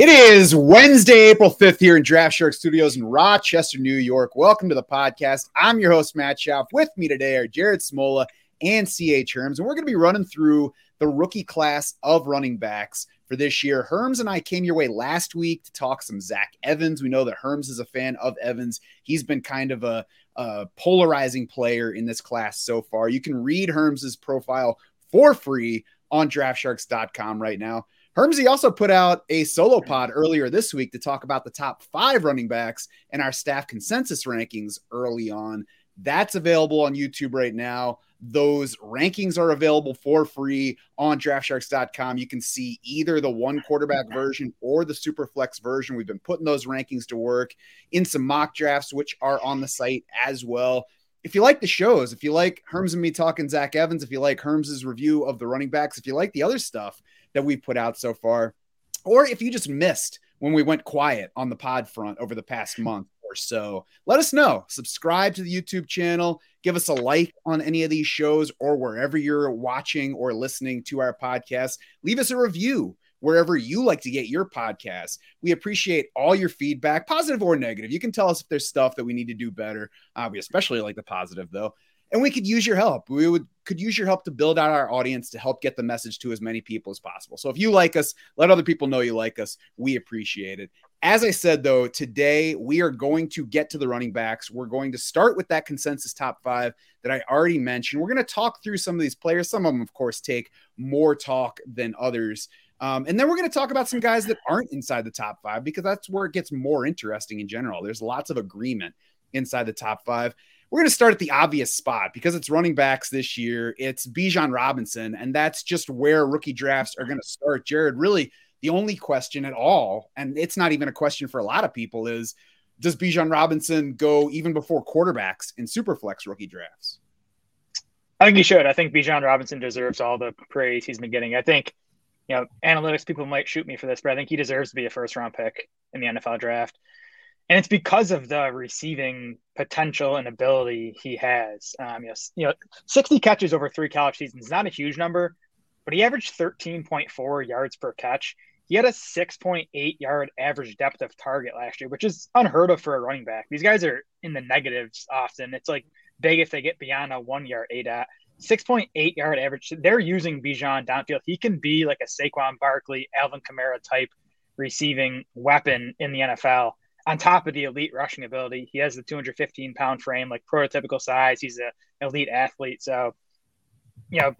It is Wednesday, April 5th here in Draft Shark Studios in Rochester, New York. Welcome to the podcast. I'm your host, Matt Schauf. With me today are Jared Smola and CH Herms, and we're going to be running through the rookie class of running backs for this year. Herms and I came your way last week to talk some Zach Evans. We know that Herms is a fan of Evans. He's been kind of a, a polarizing player in this class so far. You can read Herms's profile for free on draftsharks.com right now. Hermsy also put out a solo pod earlier this week to talk about the top five running backs and our staff consensus rankings early on. That's available on YouTube right now. Those rankings are available for free on draftsharks.com. You can see either the one quarterback version or the super flex version. We've been putting those rankings to work in some mock drafts, which are on the site as well. If you like the shows, if you like Herms and me talking Zach Evans, if you like Herms's review of the running backs, if you like the other stuff, that we've put out so far, or if you just missed when we went quiet on the pod front over the past month or so, let us know. Subscribe to the YouTube channel, give us a like on any of these shows or wherever you're watching or listening to our podcast. Leave us a review wherever you like to get your podcast. We appreciate all your feedback, positive or negative. You can tell us if there's stuff that we need to do better. Uh, we especially like the positive, though and we could use your help. We would could use your help to build out our audience to help get the message to as many people as possible. So if you like us, let other people know you like us. We appreciate it. As I said though, today we are going to get to the running backs. We're going to start with that consensus top 5 that I already mentioned. We're going to talk through some of these players. Some of them of course take more talk than others. Um, and then we're going to talk about some guys that aren't inside the top 5 because that's where it gets more interesting in general. There's lots of agreement inside the top 5. We're going to start at the obvious spot because it's running backs this year. It's Bijan Robinson, and that's just where rookie drafts are going to start. Jared, really, the only question at all, and it's not even a question for a lot of people, is does Bijan Robinson go even before quarterbacks in superflex rookie drafts? I think he should. I think Bijan Robinson deserves all the praise he's been getting. I think, you know, analytics people might shoot me for this, but I think he deserves to be a first round pick in the NFL draft and it's because of the receiving potential and ability he has. Um, you know, you know, 60 catches over three college seasons is not a huge number, but he averaged 13.4 yards per catch. He had a 6.8 yard average depth of target last year, which is unheard of for a running back. These guys are in the negatives often. It's like big if they get beyond a one yard ADOT. 6.8 yard average. They're using Bijan downfield. He can be like a Saquon Barkley, Alvin Kamara type receiving weapon in the NFL on top of the elite rushing ability, he has the 215 pound frame, like prototypical size. He's an elite athlete. So, you know,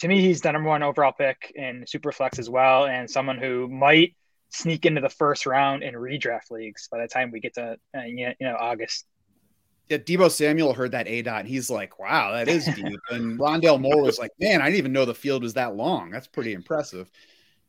to me, he's the number one overall pick in Superflex as well, and someone who might sneak into the first round in redraft leagues by the time we get to uh, you know August. Yeah, Deebo Samuel heard that A dot. He's like, "Wow, that is deep." and Rondale Moore was like, "Man, I didn't even know the field was that long. That's pretty impressive."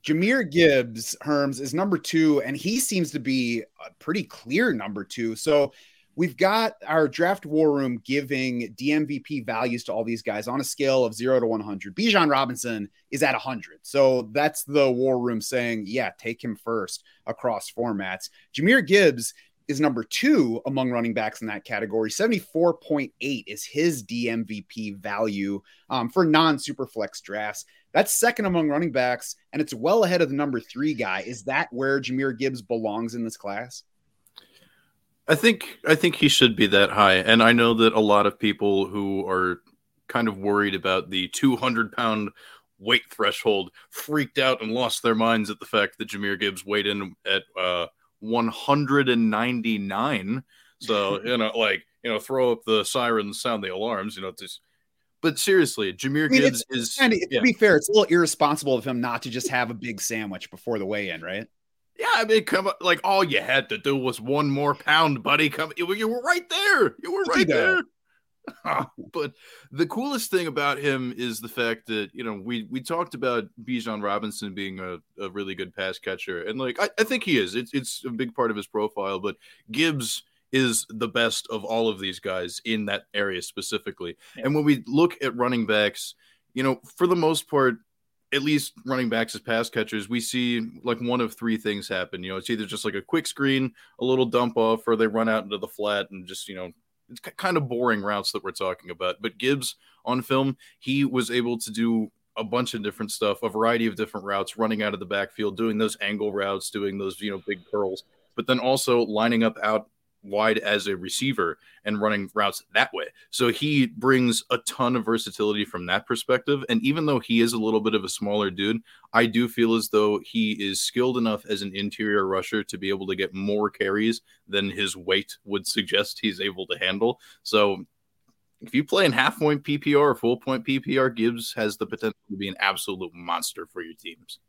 Jahmyr Gibbs, Herms, is number two, and he seems to be a pretty clear number two. So we've got our draft war room giving DMVP values to all these guys on a scale of zero to 100. Bijan Robinson is at 100. So that's the war room saying, yeah, take him first across formats. Jahmyr Gibbs is number two among running backs in that category. 74.8 is his DMVP value um, for non superflex drafts. That's second among running backs, and it's well ahead of the number three guy. Is that where Jahmyr Gibbs belongs in this class? I think I think he should be that high, and I know that a lot of people who are kind of worried about the 200 pound weight threshold freaked out and lost their minds at the fact that Jahmyr Gibbs weighed in at uh, 199. So you know, like you know, throw up the sirens, sound the alarms. You know, just but seriously, Jahmyr I mean, Gibbs is. Of, yeah. To be fair, it's a little irresponsible of him not to just have a big sandwich before the weigh-in, right? Yeah, I mean, come on, like all you had to do was one more pound, buddy. Come, you, you were right there. You were right there. but the coolest thing about him is the fact that you know we we talked about Bijan Robinson being a, a really good pass catcher, and like I, I think he is. It's it's a big part of his profile. But Gibbs is the best of all of these guys in that area specifically. Yeah. And when we look at running backs, you know, for the most part, at least running backs as pass catchers, we see like one of three things happen. You know, it's either just like a quick screen, a little dump off, or they run out into the flat and just, you know, it's kind of boring routes that we're talking about. But Gibbs on film, he was able to do a bunch of different stuff, a variety of different routes, running out of the backfield, doing those angle routes, doing those, you know, big curls, but then also lining up out wide as a receiver and running routes that way. So he brings a ton of versatility from that perspective. And even though he is a little bit of a smaller dude, I do feel as though he is skilled enough as an interior rusher to be able to get more carries than his weight would suggest he's able to handle. So if you play in half point PPR or full point PPR, Gibbs has the potential to be an absolute monster for your teams.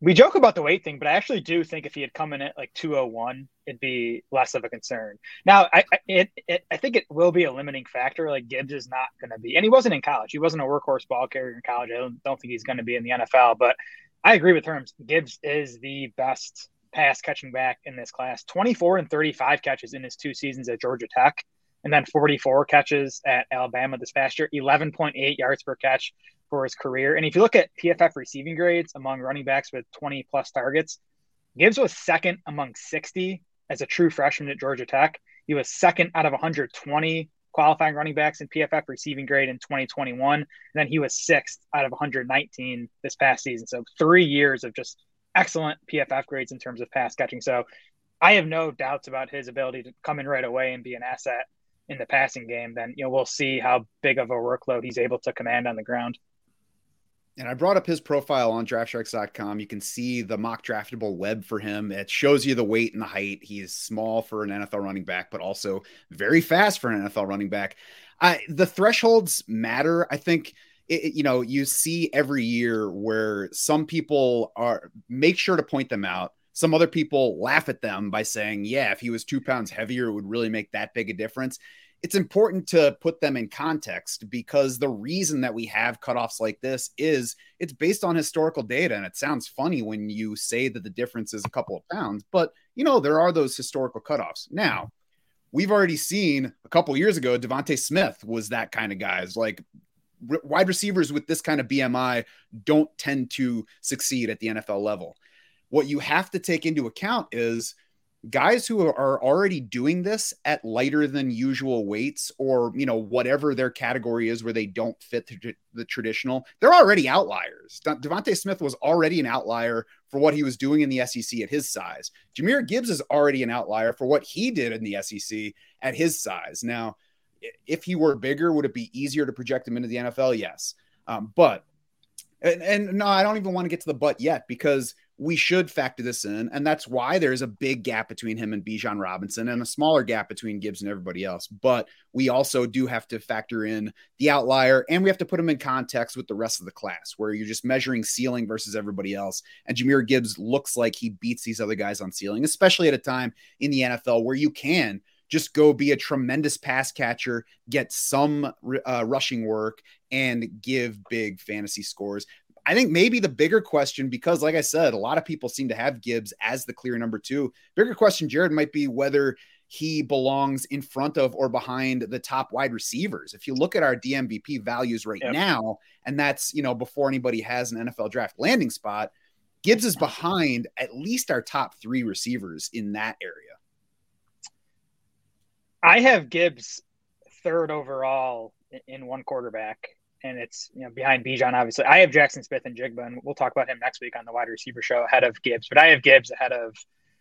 We joke about the weight thing, but I actually do think if he had come in at like 201, it'd be less of a concern. Now, I I, it, it, I think it will be a limiting factor. Like Gibbs is not going to be, and he wasn't in college. He wasn't a workhorse ball carrier in college. I don't, don't think he's going to be in the NFL. But I agree with Herms. Gibbs is the best pass catching back in this class. 24 and 35 catches in his two seasons at Georgia Tech and then 44 catches at Alabama this past year, 11.8 yards per catch for his career. And if you look at PFF receiving grades among running backs with 20 plus targets, Gibbs was second among 60 as a true freshman at Georgia Tech. He was second out of 120 qualifying running backs in PFF receiving grade in 2021. And then he was sixth out of 119 this past season. So three years of just excellent PFF grades in terms of pass catching. So I have no doubts about his ability to come in right away and be an asset in the passing game, then you know we'll see how big of a workload he's able to command on the ground. And I brought up his profile on draftsharks.com. You can see the MockDraftable web for him. It shows you the weight and the height. He's small for an NFL running back, but also very fast for an NFL running back. I, the thresholds matter. I think it, you know you see every year where some people are make sure to point them out some other people laugh at them by saying, yeah, if he was two pounds heavier, it would really make that big a difference. It's important to put them in context because the reason that we have cutoffs like this is it's based on historical data. And it sounds funny when you say that the difference is a couple of pounds, but you know, there are those historical cutoffs. Now, we've already seen a couple years ago, DeVonta Smith was that kind of guy. It's like wide receivers with this kind of BMI don't tend to succeed at the NFL level. What you have to take into account is guys who are already doing this at lighter than usual weights or you know whatever their category is where they don't fit the, the traditional they're already outliers. De- devonta smith was already an outlier for what he was doing in the sec at his size. Jahmyr gibbs is already an outlier for what he did in the sec at his size. Now if he were bigger would it be easier to project him into the nfl yes. Um, but and, and no i don't even want to get to the but yet because we should factor this in. And that's why there's a big gap between him and Bijan Robinson and a smaller gap between Gibbs and everybody else. But we also do have to factor in the outlier and we have to put him in context with the rest of the class where you're just measuring ceiling versus everybody else. And Jahmyr Gibbs looks like he beats these other guys on ceiling, especially at a time in the NFL where you can just go be a tremendous pass catcher, get some uh, rushing work, and give big fantasy scores. I think maybe the bigger question, because like I said, a lot of people seem to have Gibbs as the clear number two. Bigger question, Jared, might be whether he belongs in front of or behind the top wide receivers. If you look at our DMVP values right yep. now, and that's you know before anybody has an NFL draft landing spot, Gibbs is behind at least our top three receivers in that area. I have Gibbs third overall in one quarterback and it's you know behind Bijan. Obviously, I have Jackson Smith-Njigba, and we'll talk about him next week on the wide receiver show ahead of Gibbs. But I have Gibbs ahead of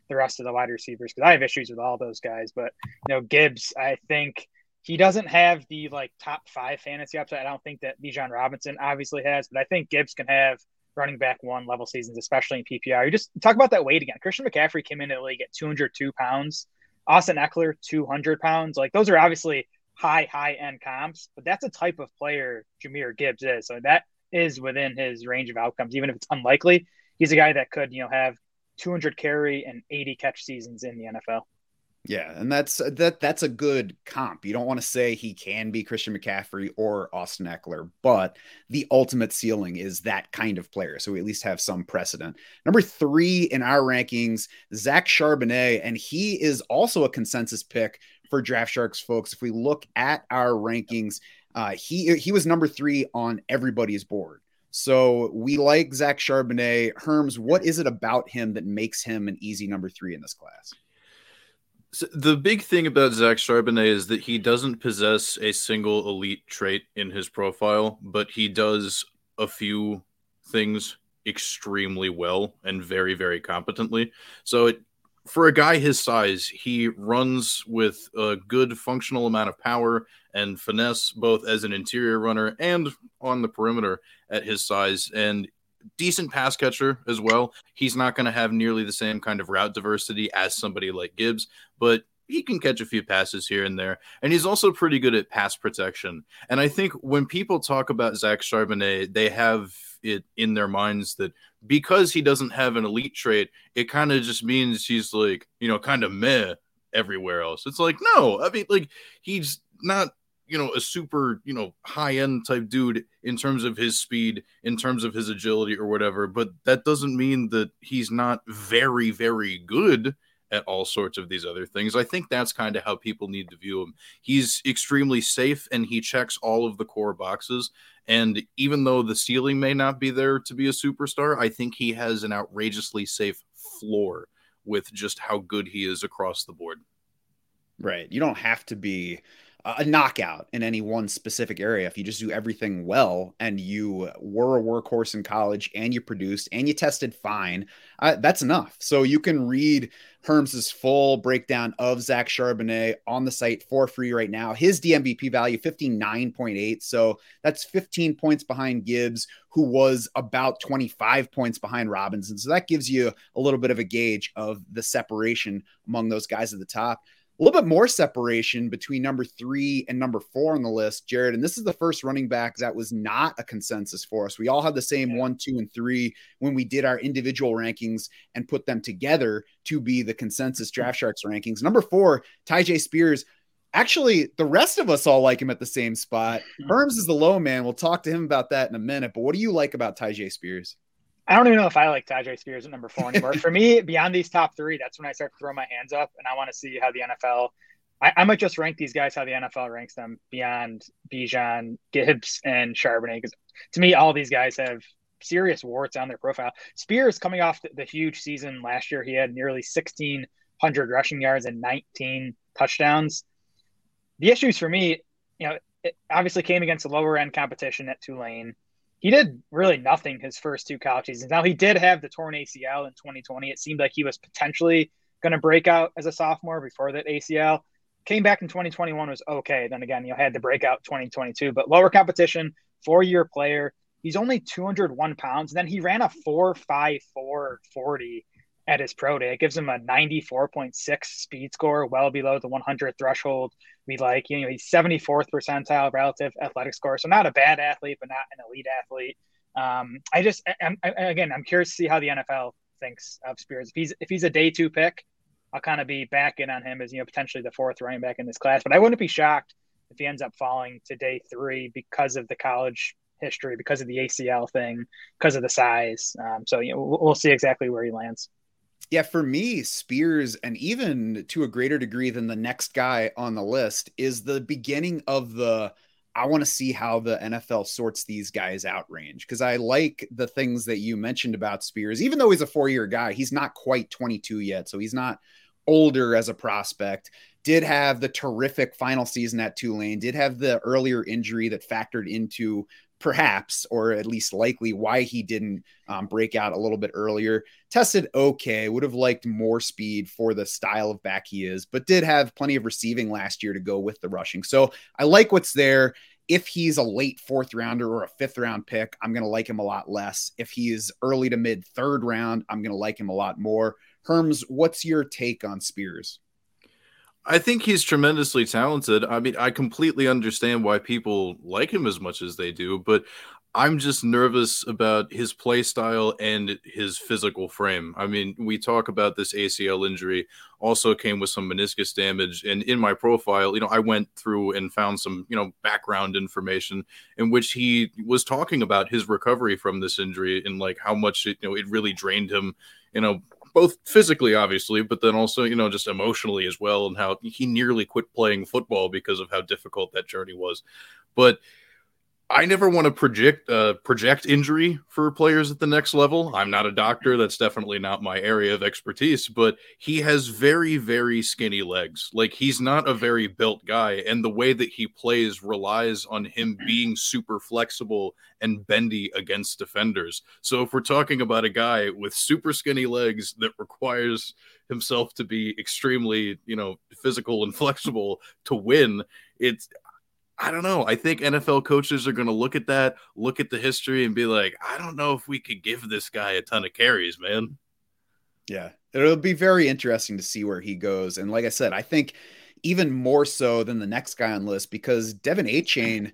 the rest of the wide receivers because I have issues with all those guys. But you know, Gibbs, I think he doesn't have the like top five fantasy upside. I don't think that Bijan Robinson obviously has, but I think Gibbs can have running back one level seasons, especially in PPR. You just talk about that weight again. Christian McCaffrey came into the league at 202 pounds. Austin Ekeler, 200 pounds. Like those are obviously high, high end comps, but that's a type of player Jahmyr Gibbs is. So that is within his range of outcomes, even if it's unlikely. He's a guy that could, you know, have 200 carry and 80 catch seasons in the NFL. Yeah, and that's that that's a good comp. You don't want to say he can be Christian McCaffrey or Austin Ekeler, but the ultimate ceiling is that kind of player. So we at least have some precedent. Number three in our rankings, Zach Charbonnet, and he is also a consensus pick for Draft Sharks folks. If we look at our rankings, uh, he he was number three on everybody's board. So we like Zach Charbonnet. Herms, what is it about him that makes him an easy number three in this class? So the big thing about Zach Charbonnet is that he doesn't possess a single elite trait in his profile, but he does a few things extremely well and very, very competently. So it, for a guy his size, he runs with a good functional amount of power and finesse, both as an interior runner and on the perimeter at his size. And decent pass catcher as well. He's not going to have nearly the same kind of route diversity as somebody like Gibbs, but he can catch a few passes here and there. And he's also pretty good at pass protection. And I think when people talk about Zach Charbonnet, they have it in their minds that because he doesn't have an elite trait, it kind of just means he's like, you know, kind of meh everywhere else. It's like, no, I mean, like, he's not you know a super you know high end type dude in terms of his speed in terms of his agility or whatever but that doesn't mean that he's not very very good at all sorts of these other things. I think that's kind of how people need to view him. He's extremely safe and he checks all of the core boxes. And even though the ceiling may not be there to be a superstar, I think he has an outrageously safe floor with just how good he is across the board. Right. You don't have to be a knockout in any one specific area. If you just do everything well and you were a workhorse in college and you produced and you tested fine, uh, that's enough. So you can read Herms's full breakdown of Zach Charbonnet on the site for free right now. His DMVP value 59.8. So that's 15 points behind Gibbs, who was about 25 points behind Robinson. So that gives you a little bit of a gauge of the separation among those guys at the top a little bit more separation between number three and number four on the list, Jared. And this is the first running back that was not a consensus for us. We all had the same one, two, and three when we did our individual rankings and put them together to be the consensus Draft Sharks rankings. Number four, Tyjae Spears. Actually, the rest of us all like him at the same spot. Herms is the low man. We'll talk to him about that in a minute. But what do you like about Tyjae Spears? I don't even know if I like Tyjae Spears at number four anymore. For me, beyond these top three, that's when I start to throw my hands up and I want to see how the NFL. I, I, might just rank these guys how the NFL ranks them beyond Bijan, Gibbs, and Charbonnet. Because to me, all these guys have serious warts on their profile. Spears coming off the, the huge season last year, he had nearly 1,600 rushing yards and 19 touchdowns. The issues for me, you know, it obviously came against a lower end competition at Tulane he did really nothing his first two college seasons. Now he did have the torn ACL in 2020. It seemed like he was potentially going to break out as a sophomore before that ACL. Came back in 2021 was okay. Then again, you know, had the breakout 2022, but lower competition, four year player. He's only 201 pounds. And then he ran a 4.54 40 at his pro day. It gives him a 94.6 speed score, well below the 100 threshold. We like, you know, he's 74th percentile relative athletic score. So not a bad athlete, but not an elite athlete. Um, I just, I'm, I, again, I'm curious to see how the NFL thinks of Spears. If he's, if he's a day two pick, I'll kind of be back in on him as, you know, potentially the fourth running back in this class, but I wouldn't be shocked if he ends up falling to day three because of the college history, because of the ACL thing, because of the size. Um, so, you know, we'll, we'll see exactly where he lands. Yeah, for me, Spears, and even to a greater degree than the next guy on the list, is the beginning of the I want to see how the NFL sorts these guys out range because I like the things that you mentioned about Spears. Even though he's a four year guy, he's not quite 22 yet. So he's not older as a prospect. Did have the terrific final season at Tulane, did have the earlier injury that factored into perhaps, or at least likely, why he didn't um, break out a little bit earlier. Tested okay, would have liked more speed for the style of back he is, but did have plenty of receiving last year to go with the rushing. So I like what's there. If he's a late fourth rounder or a fifth round pick, I'm going to like him a lot less. If he's early to mid third round, I'm going to like him a lot more. Herms, what's your take on Spears? I think he's tremendously talented. I mean, I completely understand why people like him as much as they do, but I'm just nervous about his play style and his physical frame. I mean, we talk about this ACL injury also came with some meniscus damage and in my profile, you know, I went through and found some, you know, background information in which he was talking about his recovery from this injury and like how much it, you know, it really drained him, you know, both physically, obviously, but then also, you know, just emotionally as well, and how he nearly quit playing football because of how difficult that journey was. But I never want to project uh, project injury for players at the next level. I'm not a doctor; that's definitely not my area of expertise. But he has very, very skinny legs. Like he's not a very built guy, and the way that he plays relies on him being super flexible and bendy against defenders. So if we're talking about a guy with super skinny legs that requires himself to be extremely, you know, physical and flexible to win, it's I don't know. I think NFL coaches are going to look at that, look at the history, and be like, I don't know if we could give this guy a ton of carries, man. Yeah, it'll be very interesting to see where he goes. And like I said, I think even more so than the next guy on list because De'Von Achane,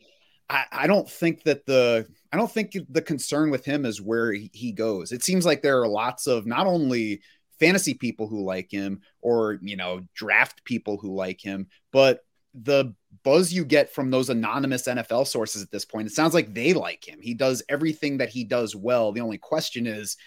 I, I don't think that the I don't think the concern with him is where he, he goes. It seems like there are lots of not only fantasy people who like him or you know draft people who like him, but the buzz you get from those anonymous NFL sources at this point, it sounds like they like him. He does everything that he does well. The only question is,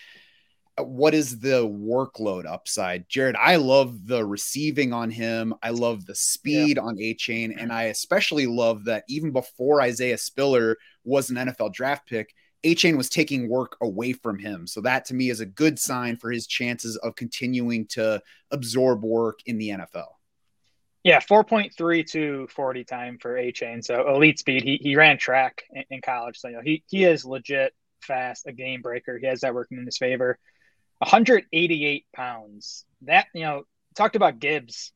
uh, what is the workload upside? Jared, I love the receiving on him. I love the speed yeah. on Achane. And I especially love that even before Isaiah Spiller was an NFL draft pick, Achane was taking work away from him. So that to me is a good sign for his chances of continuing to absorb work in the NFL. Yeah, 4.32 40 time for Achane. So elite speed. He, he ran track in, in, college. So, you know, he, he is legit fast, a game breaker. He has that working in his favor. 188 pounds. That, you know, talked about Gibbs.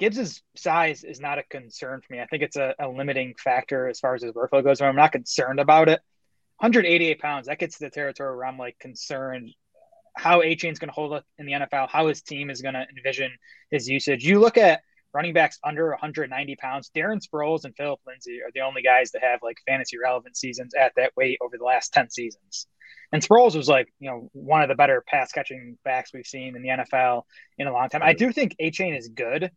Gibbs's size is not a concern for me. I think it's a, a limiting factor as far as his workload goes. I'm not concerned about it. 188 pounds, that gets to the territory where I'm like concerned how Achane's going to hold up in the NFL, how his team is going to envision his usage. You look at running backs under 190 pounds. Darren Sproles and Philip Lindsay are the only guys that have like fantasy relevant seasons at that weight over the last 10 seasons. And Sproles was like, you know, one of the better pass catching backs we've seen in the NFL in a long time. I do think Achane is good.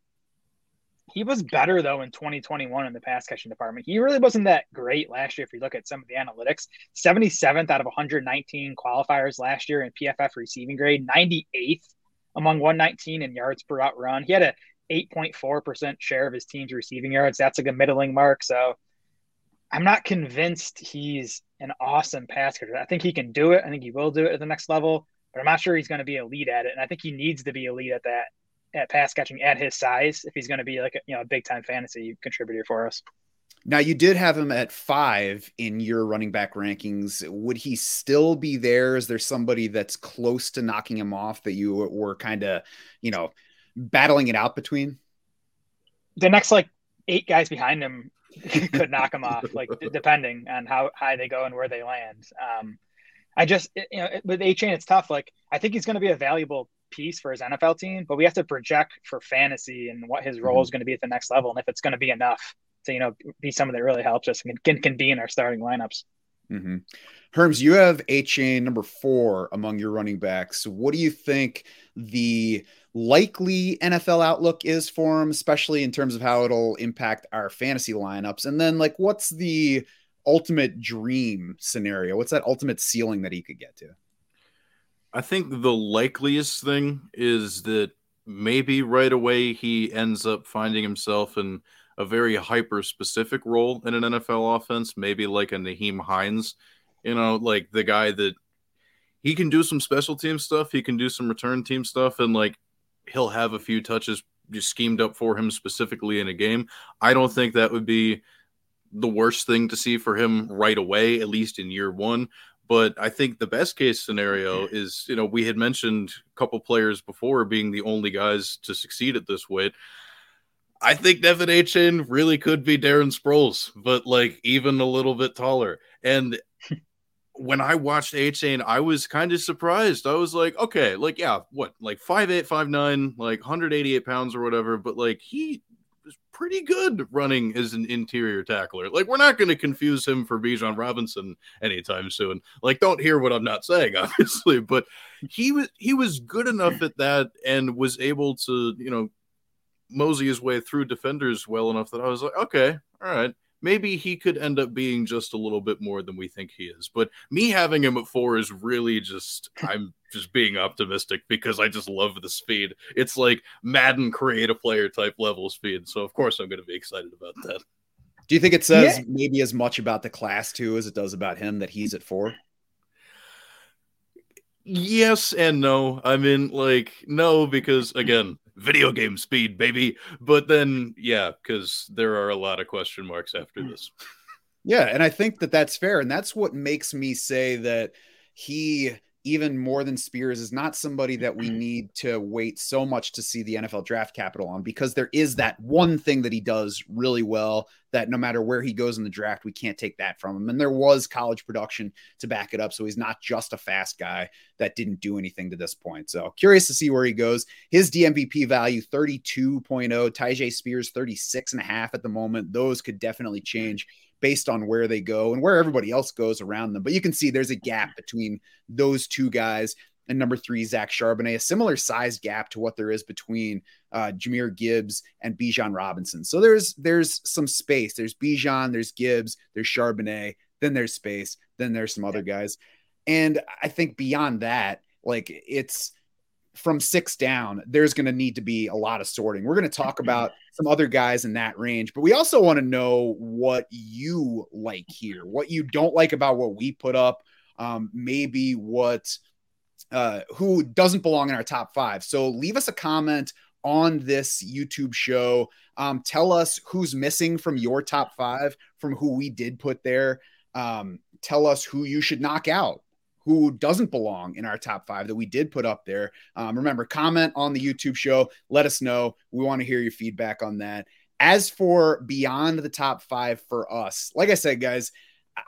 He was better though in 2021 in the pass catching department. He really wasn't that great last year if you look at some of the analytics. 77th out of 119 qualifiers last year in PFF receiving grade, 98th among 119 in yards per route run. He had a 8.4% share of his team's receiving yards. That's like a middling mark. So I'm not convinced he's an awesome pass catcher. I think he can do it. I think he will do it at the next level, but I'm not sure he's going to be elite at it. And I think he needs to be elite at that, at pass catching at his size if he's going to be like a, you know, a big time fantasy contributor for us. Now you did have him at five in your running back rankings. Would he still be there? Is there somebody that's close to knocking him off that you were kind of, you know, battling it out between? The next like eight guys behind him could knock him off, like depending on how high they go and where they land. Um, I just you know with Achane, it's tough. Like I think he's going to be a valuable piece for his NFL team, but we have to project for fantasy and what his role mm-hmm. is going to be at the next level, and if it's going to be enough to you know be someone that really helps us and can, can be in our starting lineups. Mm-hmm. Herms, you have Achane number four among your running backs. What do you think the likely NFL outlook is for him, especially in terms of how it'll impact our fantasy lineups? And then, like, what's the ultimate dream scenario? What's that ultimate ceiling that he could get to? I think the likeliest thing is that maybe right away he ends up finding himself in a very hyper specific role in an NFL offense, maybe like a Nyheim Hines, you know, like the guy that he can do some special team stuff, he can do some return team stuff, and like he'll have a few touches just schemed up for him specifically in a game. I don't think that would be the worst thing to see for him right away, at least in year one. But I think the best case scenario is, you know, we had mentioned a couple players before being the only guys to succeed at this weight. I think De'Von Achane really could be Darren Sproles, but like even a little bit taller. And when I watched Achane, I was kind of surprised. I was like, okay, like yeah, what, like five eight, five nine, like 188 pounds or whatever, but like he was pretty good running as an interior tackler. Like we're not going to confuse him for Bijan Robinson anytime soon. Like don't hear what I'm not saying, obviously, but he was he was good enough at that and was able to you know mosey his way through defenders well enough that I was like, okay, all right, maybe he could end up being just a little bit more than we think he is. But me having him at four is really just I'm just being optimistic because I just love the speed. It's like Madden create a player type level speed. So of course I'm going to be excited about that. Do you think it says yeah. maybe as much about the class too as it does about him that he's at four? Yes and no. I mean, like, no, because again, video game speed, baby. But then, yeah, because there are a lot of question marks after hmm. this. Yeah, and I think that that's fair, and that's what makes me say that he even more than Spears is not somebody that we mm-hmm. need to wait so much to see the NFL draft capital on because there is that one thing that he does really well that no matter where he goes in the draft, we can't take that from him. And there was college production to back it up. So he's not just a fast guy that didn't do anything to this point. So curious to see where he goes. His DMVP value 32.0, Tyjae Spears 36 and a half at the moment. Those could definitely mm-hmm. change based on where they go and where everybody else goes around them. But you can see there's a gap between those two guys. And number three, Zach Charbonnet, a similar size gap to what there is between uh, Jahmyr Gibbs and Bijan Robinson. So there's there's some space. There's Bijan, there's Gibbs, there's Charbonnet, then there's space, then there's some other guys. And I think beyond that, like it's from six down, there's going to need to be a lot of sorting. We're going to talk about some other guys in that range, but we also want to know what you like here, what you don't like about what we put up, um, maybe what uh, who doesn't belong in our top five. So leave us a comment on this YouTube show. Um, tell us who's missing from your top five, from who we did put there. Um, tell us who you should knock out who doesn't belong in our top five that we did put up there. Um, remember, comment on the YouTube show. Let us know. We want to hear your feedback on that. As for beyond the top five for us, like I said, guys,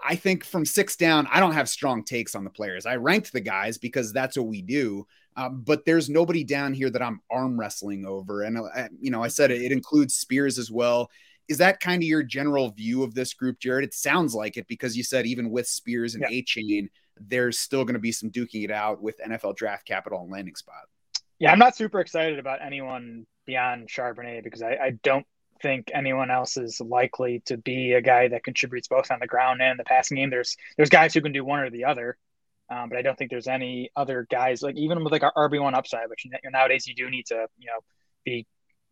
I think from six down, I don't have strong takes on the players. I ranked the guys because that's what we do. Um, but there's nobody down here that I'm arm wrestling over. And, uh, you know, I said it, it includes Spears as well. Is that kind of your general view of this group, Jared? It sounds like it because you said even with Spears and yeah. Achane, there's still going to be some duking it out with NFL draft capital and landing spot. Yeah, I'm not super excited about anyone beyond Charbonnet because I, I don't think anyone else is likely to be a guy that contributes both on the ground and the passing game. There's there's guys who can do one or the other, um, but I don't think there's any other guys like even with like our RB one upside, which nowadays you do need to you know be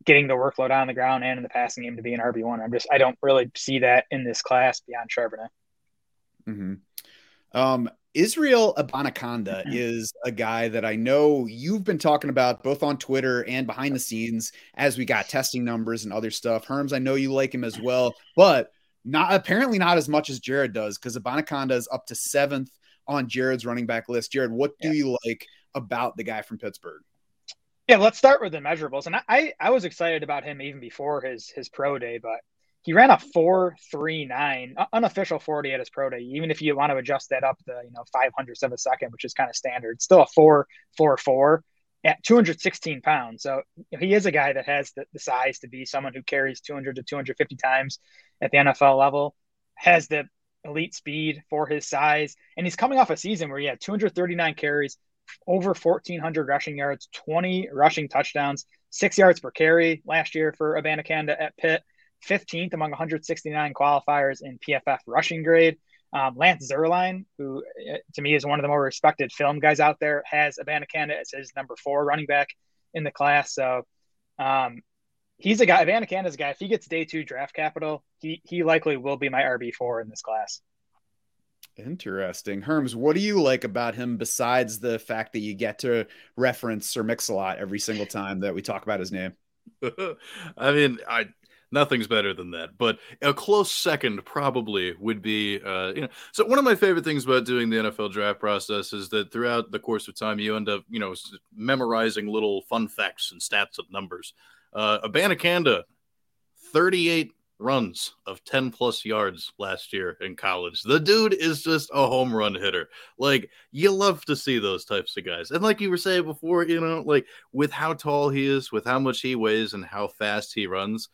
getting the workload on the ground and in the passing game to be an RB one. I'm just I don't really see that in this class beyond Charbonnet. Mm-hmm. Um, Israel Abanikanda mm-hmm. is a guy that I know you've been talking about both on Twitter and behind the scenes as we got testing numbers and other stuff. Herms, I know you like him as well, but not apparently not as much as Jared does because Abanikanda is up to seventh on Jared's running back list. Jared, what do yeah. you like about the guy from Pittsburgh? Yeah, let's start with the measurables. And I, I was excited about him even before his his pro day, but he ran a four three nine unofficial 40 at his pro day even if you want to adjust that up to you know 500 of a second which is kind of standard still a four four four at 216 pounds. So he is a guy that has the, the size to be someone who carries 200 to 250 times at the nfl level has the elite speed for his size and he's coming off a season where he had 239 carries over 1400 rushing yards 20 rushing touchdowns six yards per carry last year for abanikanda at pitt 15th among 169 qualifiers in PFF rushing grade. Um, Lance Zierlein, who uh, to me is one of the more respected film guys out there, has Abanikanda as his number four running back in the class. So um, he's a guy. Abanikanda is a guy. If he gets day two draft capital, he he likely will be my RB four in this class. Interesting. Herms, what do you like about him besides the fact that you get to reference Sir Mix-a-Lot every single time that we talk about his name? I mean, I nothing's better than that. But a close second probably would be, uh, you know. So one of my favorite things about doing the NFL draft process is that throughout the course of time, you end up, you know, memorizing little fun facts and stats and numbers. Uh, Abanikanda, 38 runs of 10 plus yards last year in college. The dude is just a home run hitter. Like, you love to see those types of guys. And like you were saying before, you know, like with how tall he is, with how much he weighs, and how fast he runs,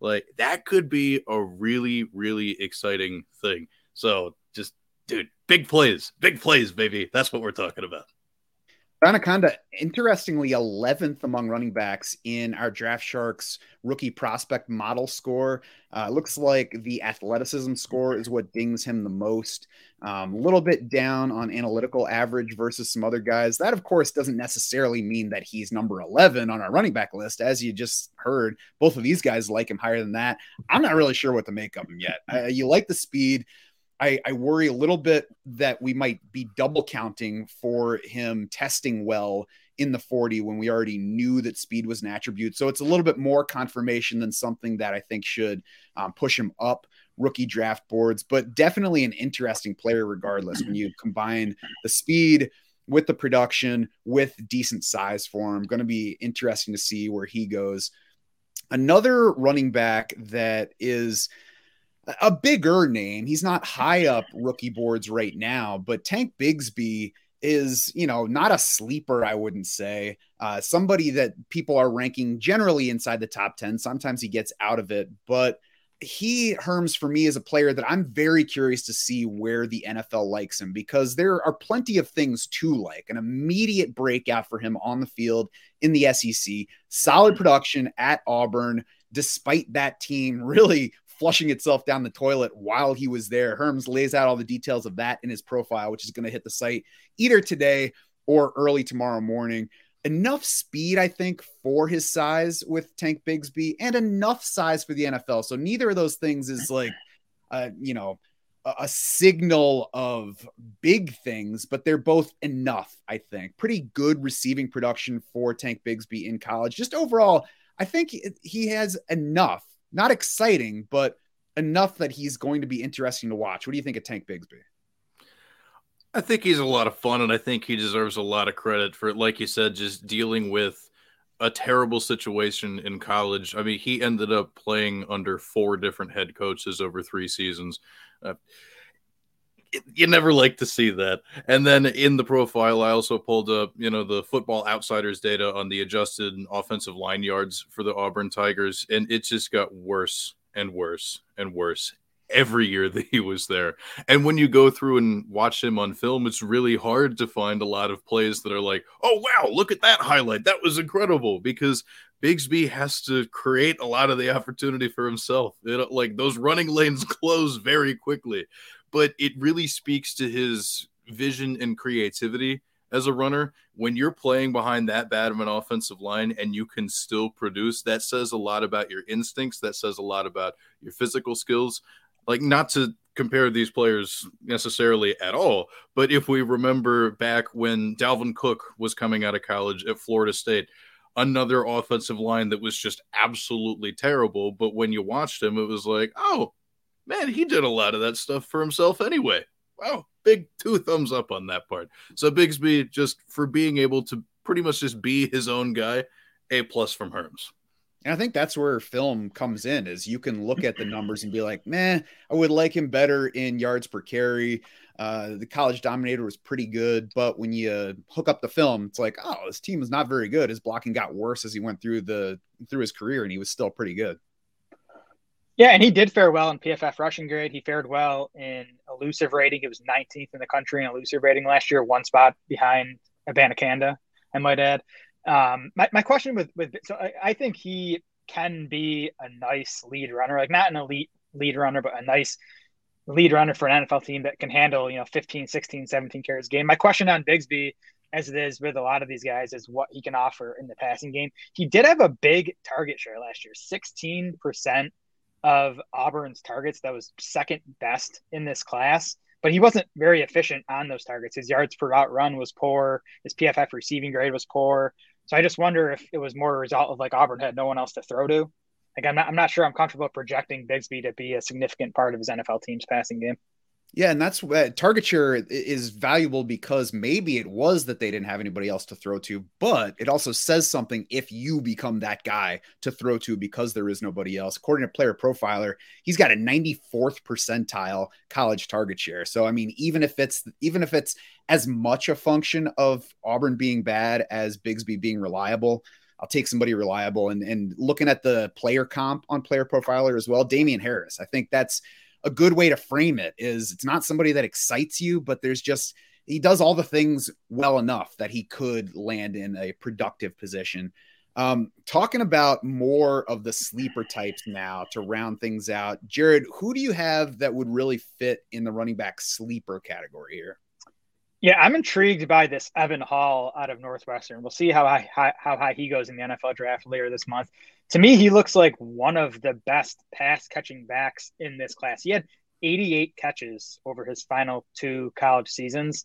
like that could be a really, really exciting thing. So just dude, big plays, big plays, baby. That's what we're talking about. Anaconda, interestingly, 11th among running backs in our Draft Sharks rookie prospect model score. Uh, looks like the athleticism score is what dings him the most. A um, little bit down on analytical average versus some other guys. That, of course, doesn't necessarily mean that he's number 11 on our running back list. As you just heard, both of these guys like him higher than that. I'm not really sure what to make of him yet. Uh, you like the speed. I, I, worry a little bit that we might be double counting for him testing well in the 40 when we already knew that speed was an attribute. So it's a little bit more confirmation than something that I think should um, push him up rookie draft boards, but definitely an interesting player regardless when you combine the speed with the production with decent size for him. Going to be interesting to see where he goes. Another running back that is a bigger name. He's not high up rookie boards right now, but Tank Bigsby is, you know, not a sleeper, I wouldn't say. Uh, somebody that people are ranking generally inside the top 10. Sometimes he gets out of it, but he Herms for me is a player that I'm very curious to see where the NFL likes him because there are plenty of things to like. An immediate breakout for him on the field in the SEC, solid production at Auburn, despite that team really flushing itself down the toilet while he was there. Herms lays out all the details of that in his profile, which is going to hit the site either today or early tomorrow morning. Enough speed, I think, for his size with Tank Bigsby and enough size for the NFL. So neither of those things is like, uh, you know, a, a signal of big things, but they're both enough, I think. Pretty good receiving production for Tank Bigsby in college. Just overall, I think he has enough not exciting, but enough that he's going to be interesting to watch. What do you think of Tank Bigsby? I think he's a lot of fun, and I think he deserves a lot of credit for, like you said, just dealing with a terrible situation in college. I mean, he ended up playing under four different head coaches over three seasons. Uh, you never like to see that. And then in the profile, I also pulled up, you know, the Football Outsiders data on the adjusted offensive line yards for the Auburn Tigers, and it just got worse and worse and worse every year that he was there. And when you go through and watch him on film, it's really hard to find a lot of plays that are like, oh, wow, look at that highlight. That was incredible because Bigsby has to create a lot of the opportunity for himself. It, like those running lanes close very quickly but it really speaks to his vision and creativity as a runner. When you're playing behind that bad of an offensive line and you can still produce, that says a lot about your instincts. That says a lot about your physical skills. Like, not to compare these players necessarily at all, but if we remember back when Dalvin Cook was coming out of college at Florida State, another offensive line that was just absolutely terrible. But when you watched him, it was like, oh, man, he did a lot of that stuff for himself anyway. Wow, big two thumbs up on that part. So Bigsby, just for being able to pretty much just be his own guy, a plus from Herms. And I think that's where film comes in is you can look at the numbers and be like, man, I would like him better in yards per carry. Uh, the college dominator was pretty good, but when you hook up the film, it's like, oh, this team is not very good. His blocking got worse as he went through the through his career, and he was still pretty good. Yeah, and he did fare well in PFF rushing grade. He fared well in elusive rating. He was 19th in the country in elusive rating last year, one spot behind Abanikanda, I might add. Um, my, my question with, with so I, I think he can be a nice lead runner, like not an elite lead runner, but a nice lead runner for an NFL team that can handle, you know, 15, 16, 17 carries game. My question on Bigsby, as it is with a lot of these guys, is what he can offer in the passing game. He did have a big target share last year, 16% of Auburn's targets. That was second best in this class, but he wasn't very efficient on those targets. His yards per route run was poor. His PFF receiving grade was poor. So I just wonder if it was more a result of like Auburn had no one else to throw to. Like I'm not, I'm not sure I'm comfortable projecting Bigsby to be a significant part of his NFL team's passing game. Yeah, and that's what target share is valuable because maybe it was that they didn't have anybody else to throw to, but it also says something if you become that guy to throw to because there is nobody else. According to Player Profiler, he's got a 94th percentile college target share. So I mean, even if it's even if it's as much a function of Auburn being bad as Bigsby being reliable, I'll take somebody reliable. And and looking at the player comp on Player Profiler as well, Damien Harris. I think that's a good way to frame it is it's not somebody that excites you, but there's just he does all the things well enough that he could land in a productive position. Um, talking about more of the sleeper types now to round things out, Jared, who do you have that would really fit in the running back sleeper category here? Yeah, I'm intrigued by this Evan Hull out of Northwestern. We'll see how high, how, how high he goes in the NFL draft later this month. To me, he looks like one of the best pass catching backs in this class. He had 88 catches over his final two college seasons.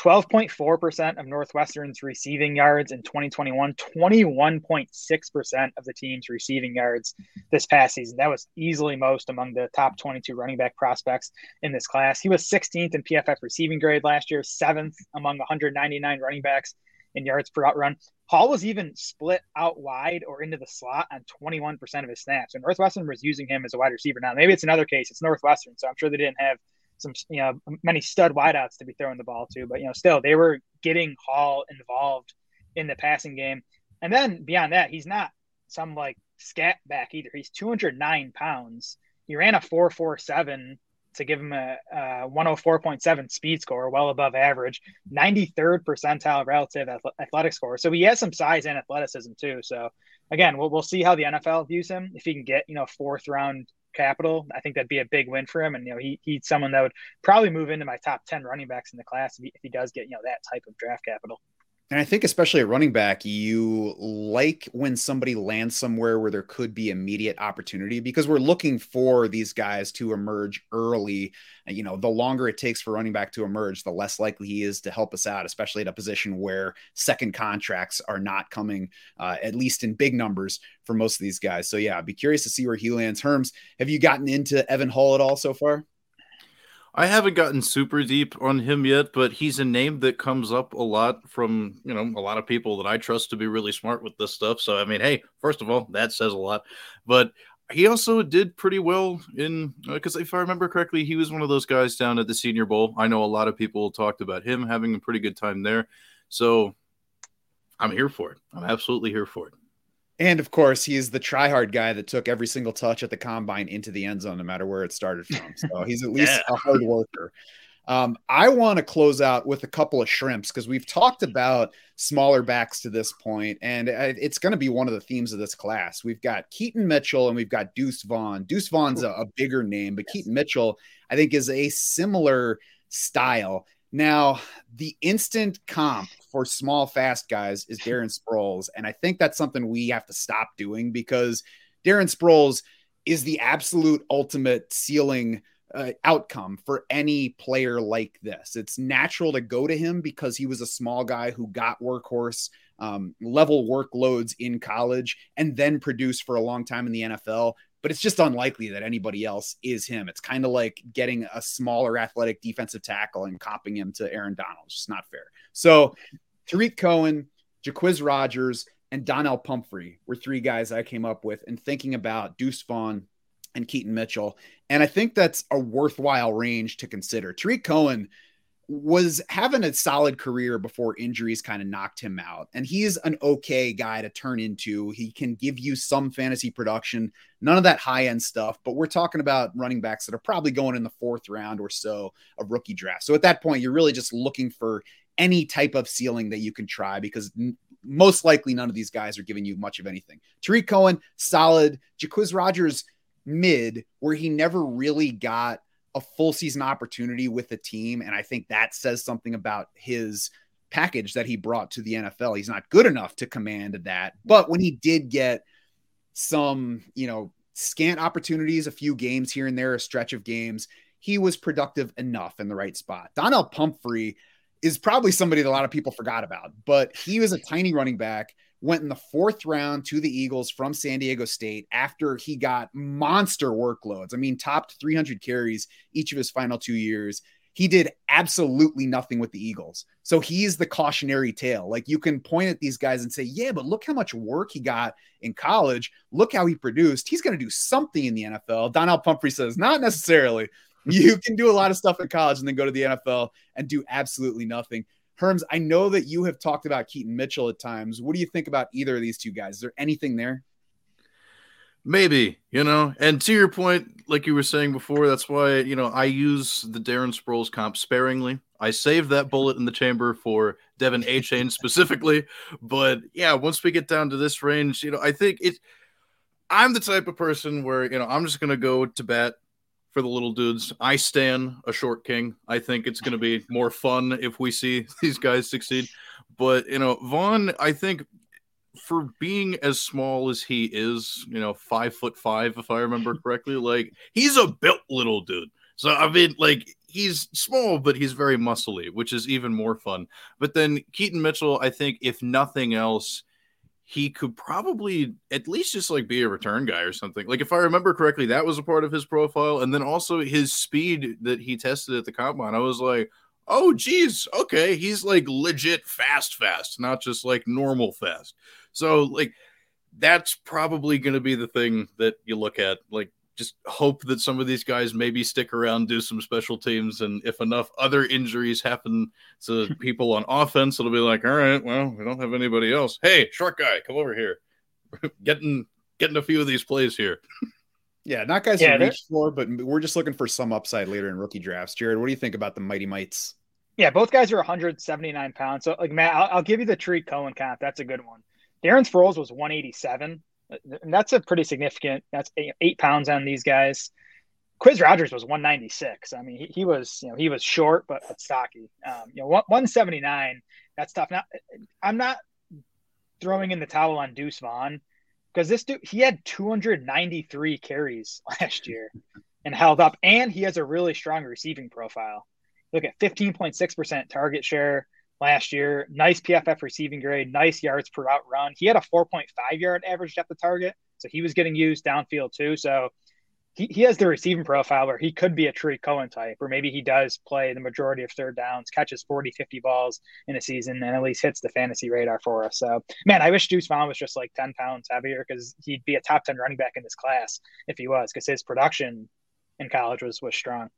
12.4% of Northwestern's receiving yards in 2021, 21.6% of the team's receiving yards this past season. That was easily most among the top 22 running back prospects in this class. He was 16th in PFF receiving grade last year, seventh among 199 running backs in yards per route run. Hull was even split out wide or into the slot on 21% of his snaps. And Northwestern was using him as a wide receiver. Now, maybe it's another case. It's Northwestern, so I'm sure they didn't have – some you know many stud wideouts to be throwing the ball to, but you know still they were getting Hull involved in the passing game. And then beyond that, he's not some like scat back either. He's 209 pounds. He ran a 447 to give him a, a 104.7 speed score, well above average, 93rd percentile relative athletic score. So he has some size and athleticism too. So again, we'll, we'll see how the NFL views him. If he can get, you know, fourth round capital. I think that'd be a big win for him. And, you know, he, he's someone that would probably move into my top 10 running backs in the class if he, if he does get, you know, that type of draft capital. And I think, especially at running back, you like when somebody lands somewhere where there could be immediate opportunity because we're looking for these guys to emerge early. You know, the longer it takes for running back to emerge, the less likely he is to help us out, especially at a position where second contracts are not coming, uh, at least in big numbers for most of these guys. So, yeah, I'd be curious to see where he lands. Herms, have you gotten into Evan Hull at all so far? I haven't gotten super deep on him yet, but he's a name that comes up a lot from, you know, a lot of people that I trust to be really smart with this stuff. So, I mean, hey, first of all, that says a lot. But he also did pretty well in, because uh, if I remember correctly, he was one of those guys down at the Senior Bowl. I know a lot of people talked about him having a pretty good time there. So, I'm here for it. I'm absolutely here for it. And of course, he's the tryhard guy that took every single touch at the combine into the end zone, no matter where it started from. So he's at least yeah. a hard worker. Um, I want to close out with a couple of shrimps because we've talked about smaller backs to this point, and it's going to be one of the themes of this class. We've got Keaton Mitchell and we've got Deuce Vaughn. Deuce Vaughn's a, a bigger name, but yes. Keaton Mitchell, I think, is a similar style. Now, the instant comp for small, fast guys is Darren Sproles. And I think that's something we have to stop doing because Darren Sproles is the absolute ultimate ceiling uh, outcome for any player like this. It's natural to go to him because he was a small guy who got workhorse um, level workloads in college and then produced for a long time in the NFL but it's just unlikely that anybody else is him. It's kind of like getting a smaller athletic defensive tackle and copying him to Aaron Donald. It's just not fair. So Tarik Cohen, Jacquizz Rodgers, and Donnel Pumphrey were three guys I came up with and thinking about Deuce Vaughn and Keaton Mitchell. And I think that's a worthwhile range to consider. Tarik Cohen was having a solid career before injuries kind of knocked him out. And he's an okay guy to turn into. He can give you some fantasy production, none of that high end stuff, but we're talking about running backs that are probably going in the fourth round or so of rookie draft. So at that point, you're really just looking for any type of ceiling that you can try because n- most likely none of these guys are giving you much of anything. Tarik Cohen, solid. Jacquizz Rodgers, mid, where he never really got a full season opportunity with the team. And I think that says something about his package that he brought to the NFL. He's not good enough to command that. But when he did get some, you know, scant opportunities, a few games here and there, a stretch of games, he was productive enough in the right spot. Donnel Pumphrey is probably somebody that a lot of people forgot about, but he was a tiny running back went in the fourth round to the Eagles from San Diego State after he got monster workloads. I mean, topped 300 carries each of his final two years. He did absolutely nothing with the Eagles. So he's the cautionary tale. Like you can point at these guys and say, yeah, but look how much work he got in college. Look how he produced. He's going to do something in the NFL. Donnel Pumphrey says, not necessarily. You can do a lot of stuff in college and then go to the NFL and do absolutely nothing. Herms, I know that you have talked about Keaton Mitchell at times. What do you think about either of these two guys? Is there anything there? Maybe, you know, and to your point, like you were saying before, that's why, you know, I use the Darren Sproles comp sparingly. I saved that bullet in the chamber for De'Von Achane specifically. But yeah, once we get down to this range, you know, I think it. I'm the type of person where you know I'm just gonna go to bat for the little dudes. I stand a short king. I think it's gonna be more fun if we see these guys succeed. But you know, Vaughn, I think for being as small as he is, you know, five foot five, if I remember correctly, like he's a built little dude. So I mean, like he's small, but he's very muscly, which is even more fun. But then Keaton Mitchell, I think, if nothing else, he could probably at least just like be a return guy or something. Like if I remember correctly, that was a part of his profile, and then also his speed that he tested at the combine. I was like, oh geez, okay, he's like legit fast, fast, not just like normal fast. So like that's probably going to be the thing that you look at. Like just hope that some of these guys maybe stick around, do some special teams, and if enough other injuries happen to people on offense, it'll be like, all right, well, we don't have anybody else. Hey, short guy, come over here. getting getting a few of these plays here. Yeah, not guys yeah, to reach for, but we're just looking for some upside later in rookie drafts. Jared, what do you think about the Mighty Mites? Yeah, both guys are 179 pounds. So, like, Matt, I'll, I'll give you the Tarik Cohen count. That's a good one. Darren Sproles was 187. And that's a pretty significant. That's eight, pounds on these guys. Quizz Rodgers was 196. I mean, he, he, was, you know, he was short but, but stocky. Um, you know, 179. That's tough. Now, I'm not throwing in the towel on Deuce Vaughn because this dude he had 293 carries last year and held up, and he has a really strong receiving profile. Look at 15.6% target share, last year. Nice PFF receiving grade, nice yards per route run. He had a 4.5 yard average depth of target, so he was getting used downfield too. So he, he has the receiving profile where he could be a Tarik Cohen type, or maybe he does play the majority of third downs, catches 40, 50 balls in a season, and at least hits the fantasy radar for us. So, man, I wish Deuce Vaughn was just like 10 pounds heavier because he'd be a top 10 running back in this class if he was, because his production in college was was strong.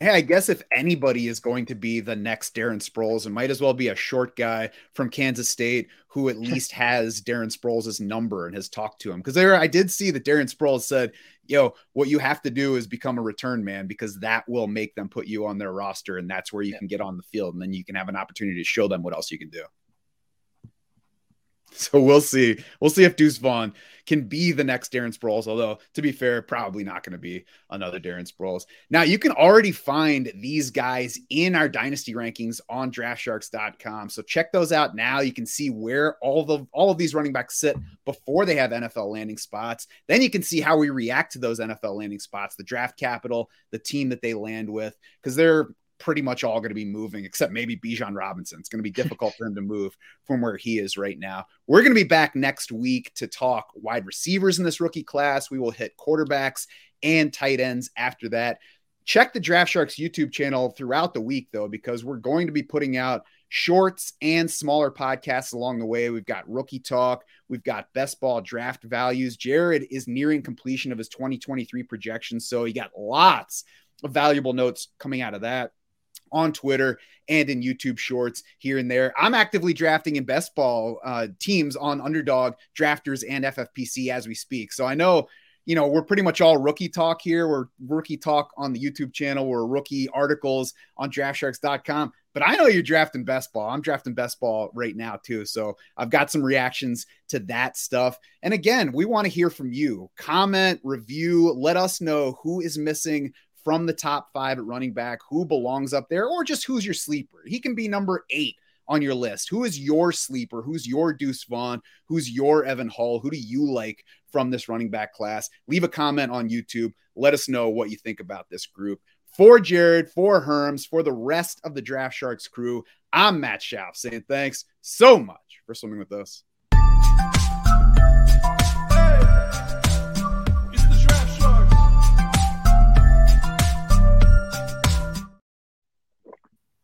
Hey, I guess if anybody is going to be the next Darren Sproles, it might as well be a short guy from Kansas State who at least has Darren Sproles' number and has talked to him. Because there, I did see that Darren Sproles said, "Yo, what you have to do is become a return man because that will make them put you on their roster, and that's where you yeah. can get on the field, and then you can have an opportunity to show them what else you can do." So we'll see. We'll see if Deuce Vaughn can be the next Darren Sproles. Although, to be fair, probably not going to be another Darren Sproles. Now, you can already find these guys in our dynasty rankings on draftsharks.com. So check those out now. You can see where all the all of these running backs sit before they have NFL landing spots. Then you can see how we react to those NFL landing spots, the draft capital, the team that they land with, because they're pretty much all going to be moving, except maybe Bijan Robinson. It's going to be difficult for him to move from where he is right now. We're going to be back next week to talk wide receivers in this rookie class. We will hit quarterbacks and tight ends after that. Check the Draft Sharks YouTube channel throughout the week, though, because we're going to be putting out shorts and smaller podcasts along the way. We've got rookie talk, we've got best ball draft values. Jared is nearing completion of his 2023 projections, so he got lots of valuable notes coming out of that on Twitter and in YouTube shorts here and there. I'm actively drafting in best ball uh, teams on underdog drafters and FFPC as we speak. So I know, you know, we're pretty much all rookie talk here. We're rookie talk on the YouTube channel. We're rookie articles on draftsharks.com. But I know you're drafting best ball. I'm drafting best ball right now, too. So I've got some reactions to that stuff. And again, we want to hear from you. Comment, review, let us know who is missing from the top five at running back, who belongs up there, or just who's your sleeper. He can be number eight on your list. Who is your sleeper? Who's your Deuce Vaughn? Who's your Evan Hull? Who do you like from this running back class? Leave a comment on YouTube. Let us know what you think about this group. For Jared, for Herms, for the rest of the Draft Sharks crew, I'm Matt Schauf saying thanks so much for swimming with us.